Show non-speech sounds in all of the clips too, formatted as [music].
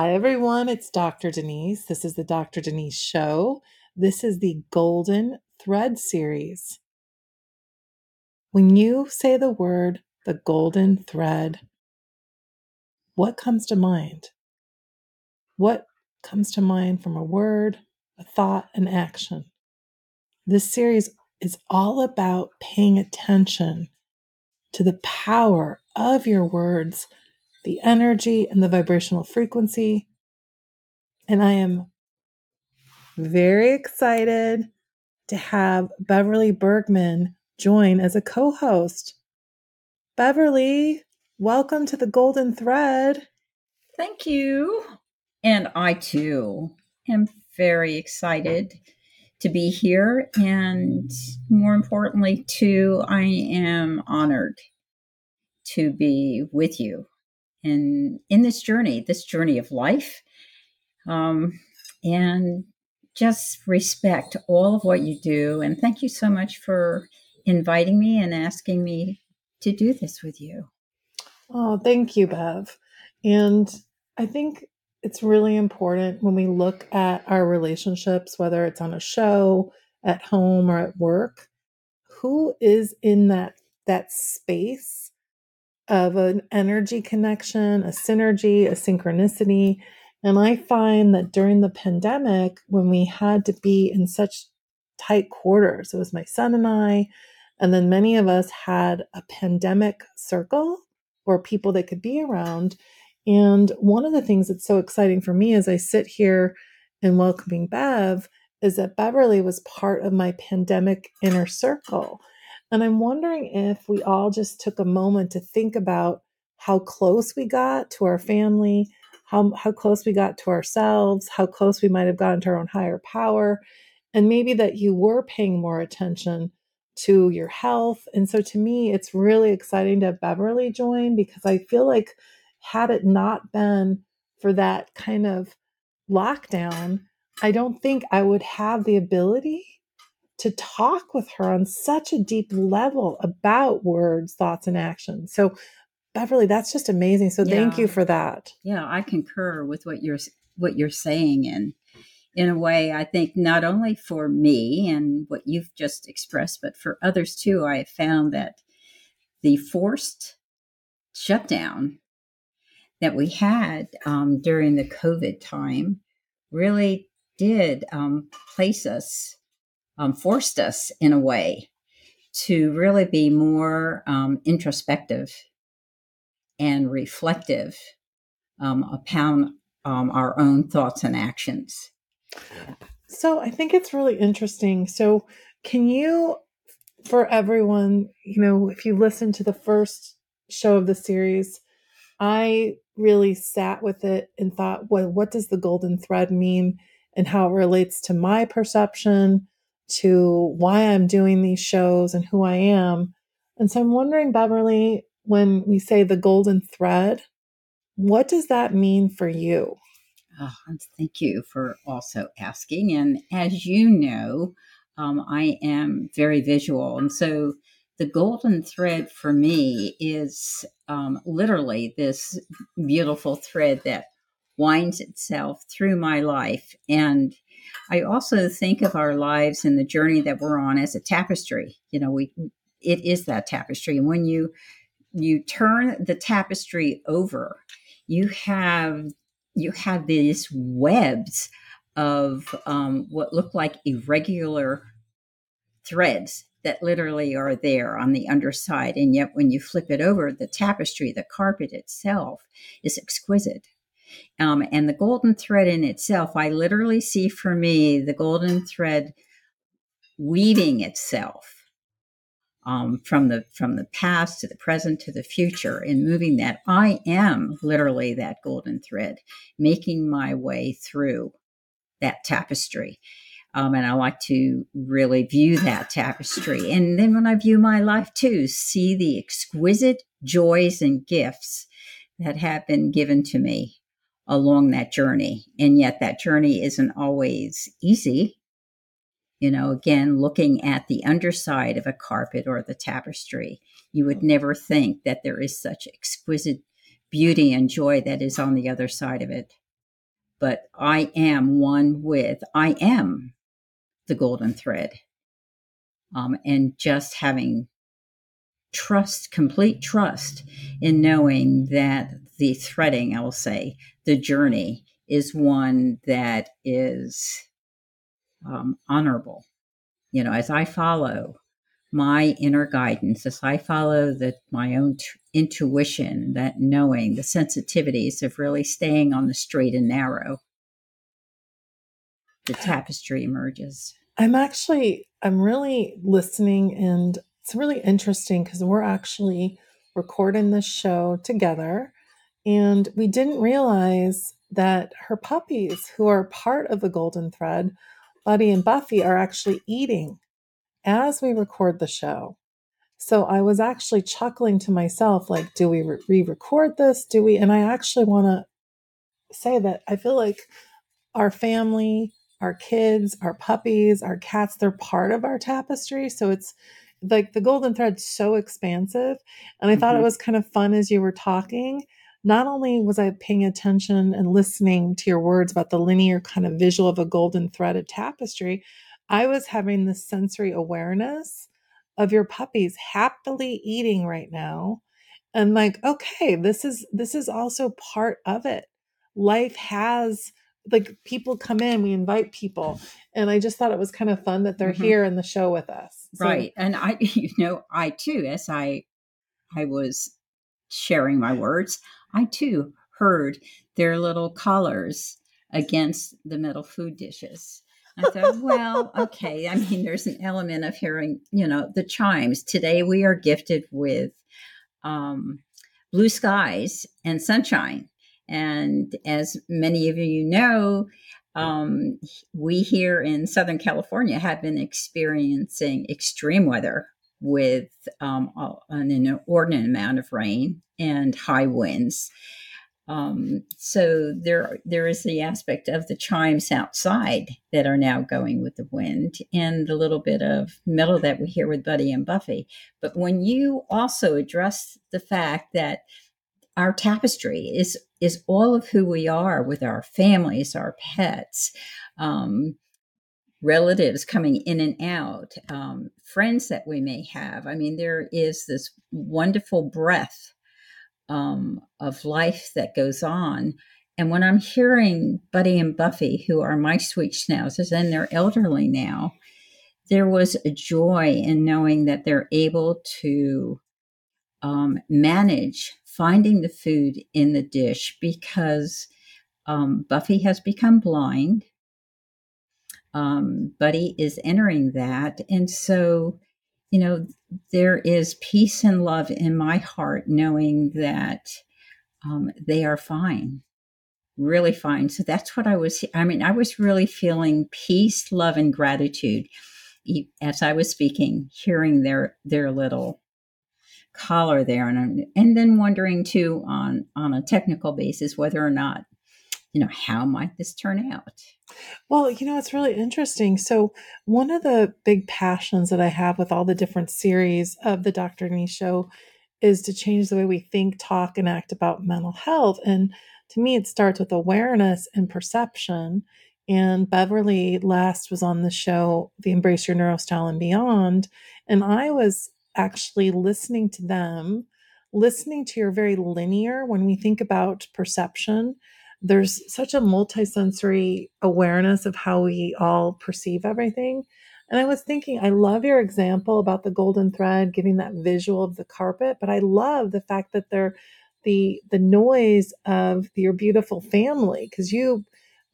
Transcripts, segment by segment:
Hi, everyone. It's Dr. Denise. This is the Dr. Denise Show. This is the Golden Thread series. When you say the word the golden thread, what comes to mind? What comes to mind from a word, a thought, an action? This series is all about paying attention to the power of your words the energy and the vibrational frequency. And I am very excited to have Beverly Bergmann join as a co host. Beverly, welcome to the Golden Thread. Thank you. And I too am very excited to be here. And more importantly, too, I am honored to be with you in in this journey, this journey of life, um, and just respect all of what you do. And thank you so much for inviting me and asking me to do this with you. Oh, thank you, Bev. And I think it's really important when we look at our relationships, whether it's on a show, at home, or at work, who is in that that space of an energy connection, a synergy, a synchronicity. And I find that during the pandemic, when we had to be in such tight quarters, it was my son and I, and then many of us had a pandemic circle or people that could be around. And one of the things that's so exciting for me as I sit here and welcoming Bev is that Beverly was part of my pandemic inner circle. And I'm wondering if we all just took a moment to think about how close we got to our family, how, how close we got to ourselves, how close we might have gotten to our own higher power, and maybe that you were paying more attention to your health. And so to me, it's really exciting to have Beverly join because I feel like had it not been for that kind of lockdown, I don't think I would have the ability to talk with her on such a deep level about words, thoughts, and actions. So, Beverly, that's just amazing. So, yeah. thank you for that. Yeah, I concur with what you're what you're saying, and in a way, I think not only for me and what you've just expressed, but for others too. I have found that the forced shutdown that we had um, during the COVID time really did um, place us um, forced us in a way to really be more um, introspective and reflective um, upon um, our own thoughts and actions. So I think it's really interesting. So, can you, for everyone, you know, if you listen to the first show of the series, I really sat with it and thought, well, what does the golden thread mean and how it relates to my perception, to why I'm doing these shows and who I am. And so I'm wondering, Beverly, when we say the golden thread, what does that mean for you? Oh, thank you for also asking. And as you know, um, I am very visual. And so the golden thread for me is um, literally this beautiful thread that winds itself through my life. And I also think of our lives and the journey that we're on as a tapestry. You know, we it is that tapestry, and when you you turn the tapestry over, you have you have these webs of um, what look like irregular threads that literally are there on the underside. And yet, when you flip it over, the tapestry, the carpet itself, is exquisite. Um, and the golden thread in itself, I literally see for me the golden thread weaving itself um, from the from the past to the present to the future and moving that. I am literally that golden thread, making my way through that tapestry. Um, and I like to really view that tapestry. And then when I view my life too, see the exquisite joys and gifts that have been given to me along that journey. And yet that journey isn't always easy. You know, again, looking at the underside of a carpet or the tapestry, you would never think that there is such exquisite beauty and joy that is on the other side of it. but I am one with, I am the golden thread. Um, and just having trust, complete trust in knowing that the threading, I will say, the journey is one that is um, honorable. You know, as I follow my inner guidance, as I follow the, my own t- intuition, that knowing, the sensitivities of really staying on the straight and narrow, the tapestry emerges. I'm actually, I'm really listening and it's really interesting because we're actually recording this show together and we didn't realize that her puppies, who are part of the golden thread, Buddy and Buffy, are actually eating as we record the show. So I was actually chuckling to myself, like, do we re record this? Do we? And I actually want to say that I feel like our family, our kids, our puppies, our cats, they're part of our tapestry. So it's like the golden thread's so expansive. And I mm-hmm. thought it mm-hmm. was kind of fun as you were talking. Not only was I paying attention and listening to your words about the linear kind of visual of a golden threaded tapestry, I was having this sensory awareness of your puppies happily eating right now and like okay this is this is also part of it life has like people come in we invite people and i just thought it was kind of fun that they're mm-hmm. here in the show with us so, right and i [laughs] you know i too as i i was sharing my words i too heard their little collars against the metal food dishes I thought, well, [laughs] okay. I mean, there's an element of hearing, you know, the chimes. Today we are gifted with um, blue skies and sunshine. And as many of you know, um, we here in Southern California have been experiencing extreme weather with um, an inordinate amount of rain and high winds. Um, so there, there is the aspect of the chimes outside that are now going with the wind, and the little bit of metal that we hear with Buddy and Buffy. But when you also address the fact that our tapestry is is all of who we are with our families, our pets, um, relatives coming in and out, um, friends that we may have. I mean, there is this wonderful breath um, of life that goes on. And when I'm hearing Buddy and Buffy, who are my sweet schnauzers, and they're elderly now, there was a joy in knowing that they're able to um, manage finding the food in the dish because um, Buffy has become blind. Um, Buddy is entering that. And so you know, there is peace and love in my heart knowing that um, they are fine, really fine. So that's what I was, I mean, I was really feeling peace, love, and gratitude as I was speaking, hearing their, their little collar there and and then wondering too on on a technical basis whether or not you know, how might this turn out? Well, you know, it's really interesting. So, one of the big passions that I have with all the different series of the Dr. Denise show is to change the way we think, talk, and act about mental health. And to me, it starts with awareness and perception. And Beverly last was on the show, the Embrace Your Neurostyle and Beyond. And I was actually listening to them, listening to your very linear when we think about perception there's such a multisensory awareness of how we all perceive everything. And I was thinking, I love your example about the golden thread, giving that visual of the carpet, but I love the fact that they're the the noise of your beautiful family because you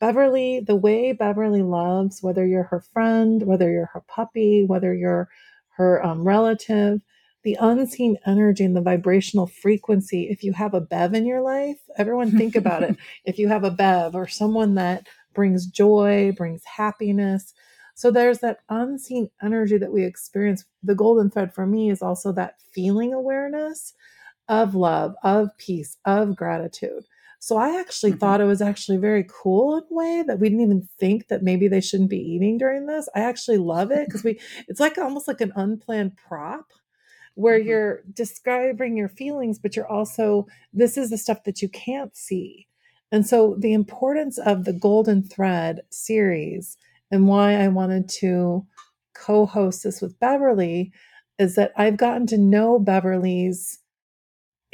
Beverly, the way Beverly loves, whether you're her friend, whether you're her puppy, whether you're her um, relative, the unseen energy and the vibrational frequency. If you have a Bev in your life, everyone think about it. [laughs] If you have a Bev or someone that brings joy, brings happiness. So there's that unseen energy that we experience. The golden thread for me is also that feeling awareness of love, of peace, of gratitude. So I actually mm-hmm. thought it was actually very cool in a way that we didn't even think that maybe they shouldn't be eating during this. I actually love it because we it's like almost like an unplanned prop where mm-hmm. you're describing your feelings, but you're also, this is the stuff that you can't see. And so, the importance of the Golden Thread series and why I wanted to co host this with Beverly is that I've gotten to know Beverly's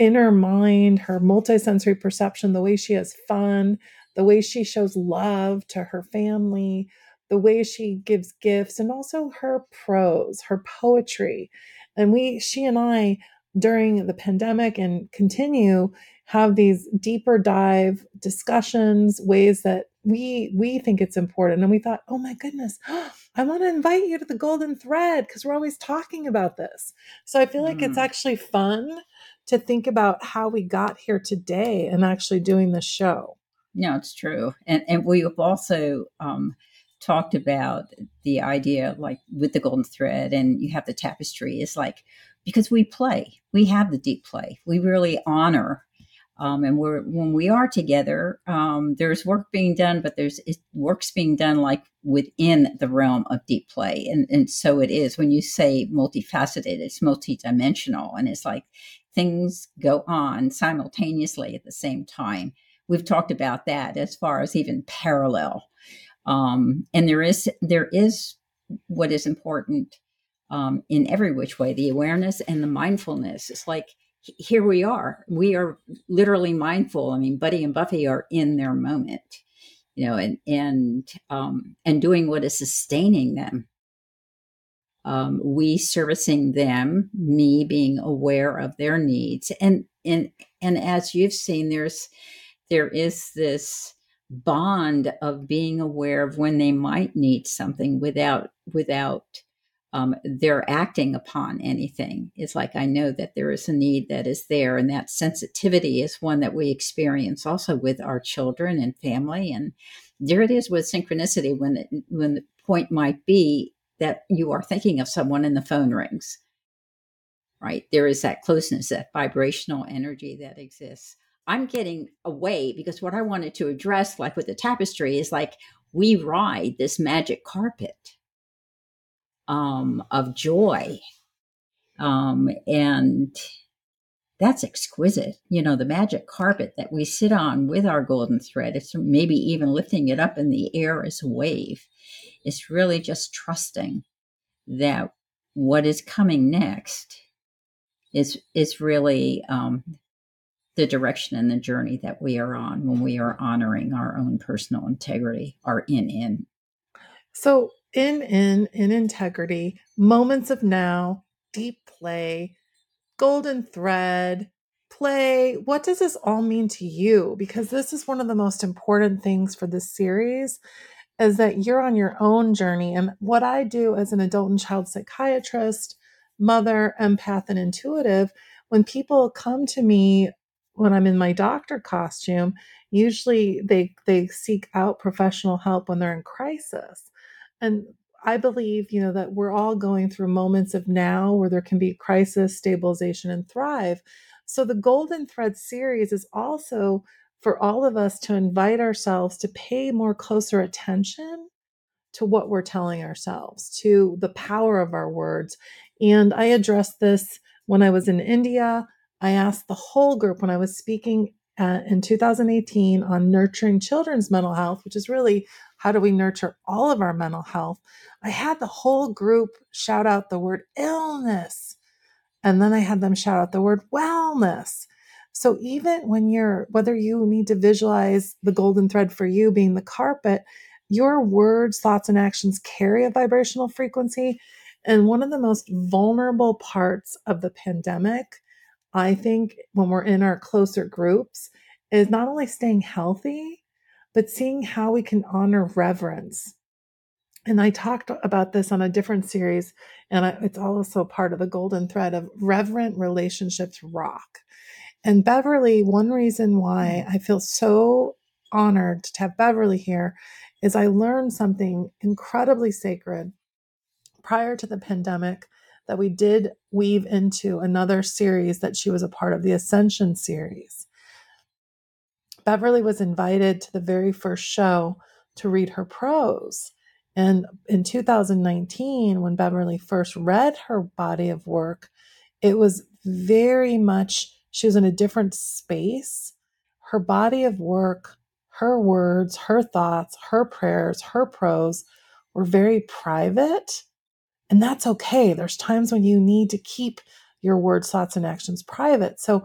inner mind, her multisensory perception, the way she has fun, the way she shows love to her family, the way she gives gifts, and also her prose, her poetry. And we, she and I, during the pandemic and continue have these deeper dive discussions ways that we we think it's important and we thought oh my goodness [gasps] i want to invite you to the golden thread because we're always talking about this so i feel like mm. it's actually fun to think about how we got here today and actually doing the show. No it's true. And and we've also um talked about the idea like with the golden thread and you have the tapestry is like because we play. We have the deep play. We really honor um, and we're when we are together um, there's work being done but there's it, work's being done like within the realm of deep play. And, and so it is. When you say multifaceted it's multidimensional. And it's like things go on simultaneously at the same time we've talked about that as far as even parallel um, and there is there is what is important um, in every which way the awareness and the mindfulness it's like here we are. We are literally mindful. I mean, Buddy and Buffy are in their moment, you know, and and um, and doing what is sustaining them. Um, we servicing them, me being aware of their needs, and and and as you've seen, there's there is this bond of being aware of when they might need something without without um, they're acting upon anything. It's like I know that there is a need that is there, and that sensitivity is one that we experience also with our children and family. And there it is with synchronicity when it, when the point might be that you are thinking of someone and the phone rings. Right there is that closeness, that vibrational energy that exists. I'm getting away because what I wanted to address, like with the tapestry, is like we ride this magic carpet um, of joy. Um, and that's exquisite. You know, the magic carpet that we sit on with our golden thread, it's maybe even lifting it up in the air as a wave. It's really just trusting that what is coming next is is really um, the direction and the journey that we are on when we are honoring our own personal integrity, our in in. So in in in integrity, moments of now, deep play, golden thread, play. What does this all mean to you? Because this is one of the most important things for this series is that you're on your own journey. And what I do as an adult and child psychiatrist, mother, empath, and intuitive, when people come to me when I'm in my doctor costume, usually they they seek out professional help when they're in crisis. And I believe, you know, that we're all going through moments of now where there can be crisis, stabilization, and thrive. So the Golden Thread series is also for all of us to invite ourselves to pay more closer attention to what we're telling ourselves, to the power of our words. And I addressed this when I was in India. I asked the whole group when I was speaking uh, in 2018 on nurturing children's mental health, which is really how do we nurture all of our mental health? I had the whole group shout out the word illness. And then I had them shout out the word wellness. So even when you're, whether you need to visualize the golden thread for you being the carpet, your words, thoughts, and actions carry a vibrational frequency. And one of the most vulnerable parts of the pandemic, I think, when we're in our closer groups, is not only staying healthy, but seeing how we can honor reverence. And I talked about this on a different series, and it's also part of the golden thread of reverent relationships rock. And Beverly, one reason why mm-hmm. I feel so honored to have Beverly here is I learned something incredibly sacred prior to the pandemic that we did weave into another series that she was a part of, the Ascension series. Beverly was invited to the very first show to read her prose. And in 2019, when Beverly first read her body of work, it was very much, she was in a different space. Her body of work her words, her thoughts, her prayers, her prose were very private. And that's okay. There's times when you need to keep your words, thoughts, and actions private. So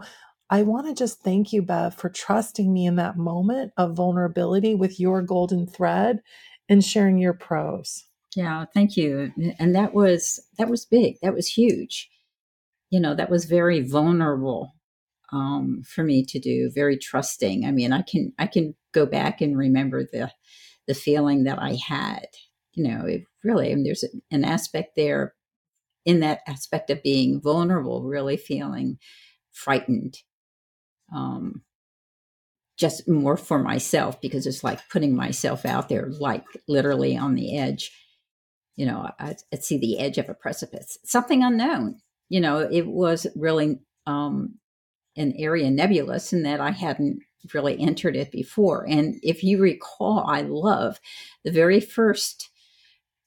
I want to just thank you, Bev, for trusting me in that moment of vulnerability with your golden thread and sharing your prose. Yeah, thank you. And that was that was big. That was huge. You know, that was very vulnerable um, for me to do. Very trusting. I mean, I can I can go back and remember the the feeling that I had. You know, it really. I mean, there's an aspect there in that aspect of being vulnerable, really feeling frightened. Um, just more for myself because it's like putting myself out there, like literally on the edge you know, I, would see the edge of a precipice, something unknown. You know, it was really um, an area nebulous and that I hadn't really entered it before. And if you recall, I love the very first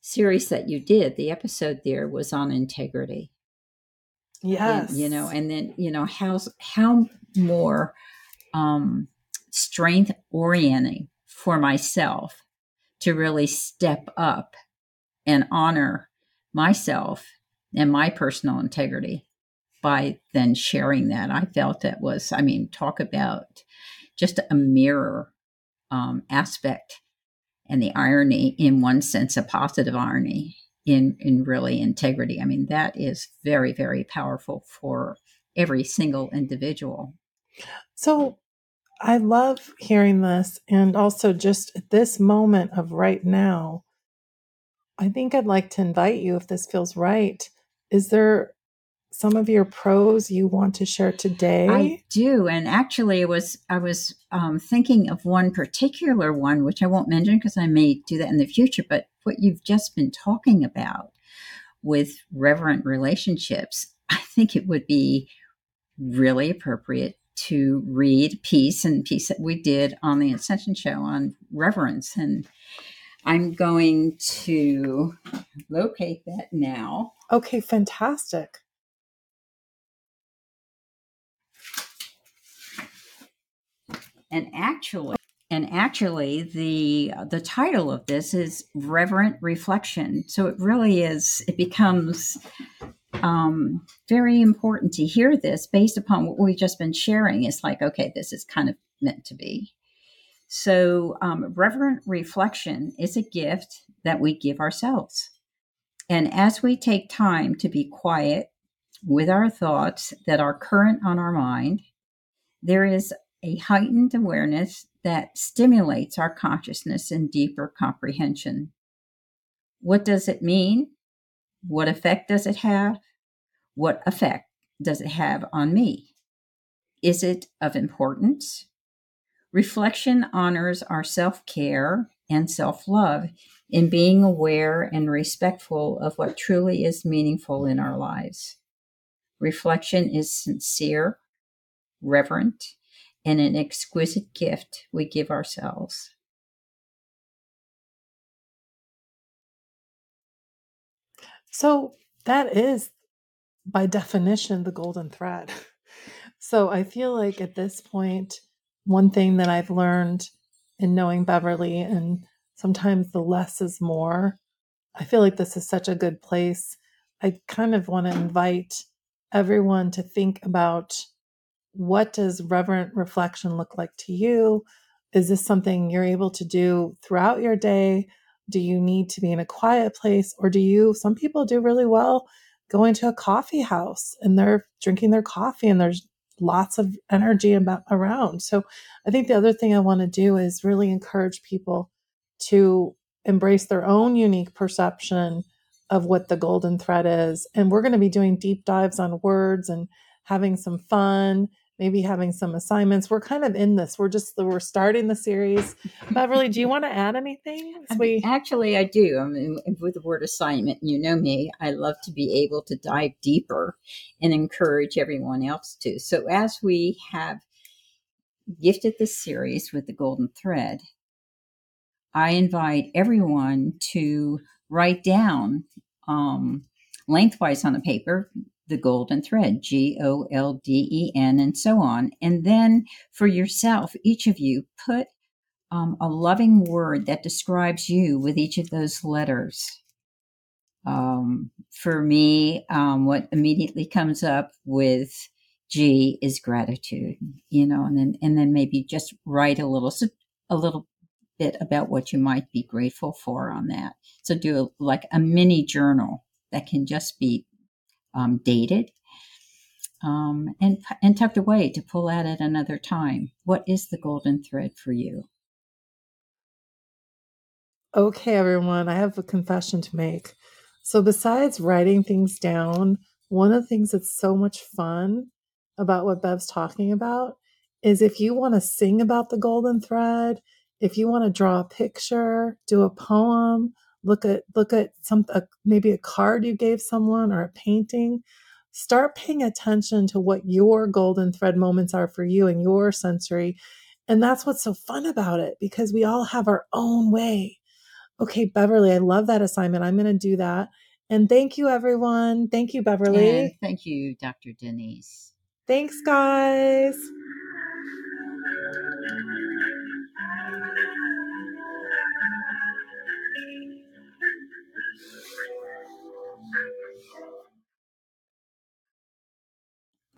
series that you did, the episode there was on integrity. Yes. And, you know, and then, you know, how, how more um, strength orienting for myself to really step up and honor myself and my personal integrity by then sharing that. I felt that was, I mean, talk about just a mirror um, aspect and the irony in one sense, a positive irony in, in really integrity. I mean, that is very, very powerful for every single individual. So I love hearing this. And also, just at this moment of right now, I think I'd like to invite you, if this feels right. Is there some of your prose you want to share today? I do, and actually, it was I was um, thinking of one particular one, which I won't mention because I may do that in the future. But what you've just been talking about with reverent relationships, I think it would be really appropriate to read piece and piece that we did on the Ascension Show on reverence and I'm going to locate that now. Okay, fantastic. And actually, and actually the the title of this is reverent reflection. So it really is it becomes um, very important to hear this based upon what we've just been sharing. It's like okay this is kind of meant to be. So, um, reverent reflection is a gift that we give ourselves. And as we take time to be quiet with our thoughts that are current on our mind, there is a heightened awareness that stimulates our consciousness and deeper comprehension. What does it mean? What effect does it have? What effect does it have on me? Is it of importance? Reflection honors our self care and self love in being aware and respectful of what truly is meaningful in our lives. Reflection is sincere, reverent, and an exquisite gift we give ourselves. So, that is by definition the golden thread. [laughs] So, I feel like at this point, one thing that I've learned in knowing Beverly, and sometimes the less is more. I feel like this is such a good place. I kind of want to invite everyone to think about what does reverent reflection look like to you? Is this something you're able to do throughout your day? Do you need to be in a quiet place? Or do you, some people do really well going to a coffee house and they're drinking their coffee and there's lots of energy about around. So I think the other thing I want to do is really encourage people to embrace their own unique perception of what the golden thread is. And we're going to be doing deep dives on words and having some fun, maybe having some assignments. We're kind of in this. We're just we're starting the series. Beverly, do you [laughs] want to add anything? We actually I do. I mean, with the word assignment, you know me. I love to be able to dive deeper and encourage everyone else to. So as we have gifted this series with the golden thread, I invite everyone to write down um, lengthwise on the paper the golden thread, G O L D E N, and so on. And then for yourself, each of you put um, a loving word that describes you with each of those letters. Um, for me, um, what immediately comes up with G is gratitude, you know, and then and then maybe just write a little a little bit about what you might be grateful for on that. So do a, like a mini journal that can just be um, dated um, and and tucked away to pull at it another time. What is the golden thread for you? Okay, everyone, I have a confession to make. So, besides writing things down, one of the things that's so much fun about what Bev's talking about is if you want to sing about the golden thread, if you want to draw a picture, do a poem, look at look at some uh, maybe a card you gave someone or a painting, start paying attention to what your golden thread moments are for you and your sensory. And that's what's so fun about it because we all have our own way Okay, Beverly, I love that assignment. I'm going to do that. And thank you, everyone. Thank you, Beverly. And thank you, Dr. Denise. Thanks, guys.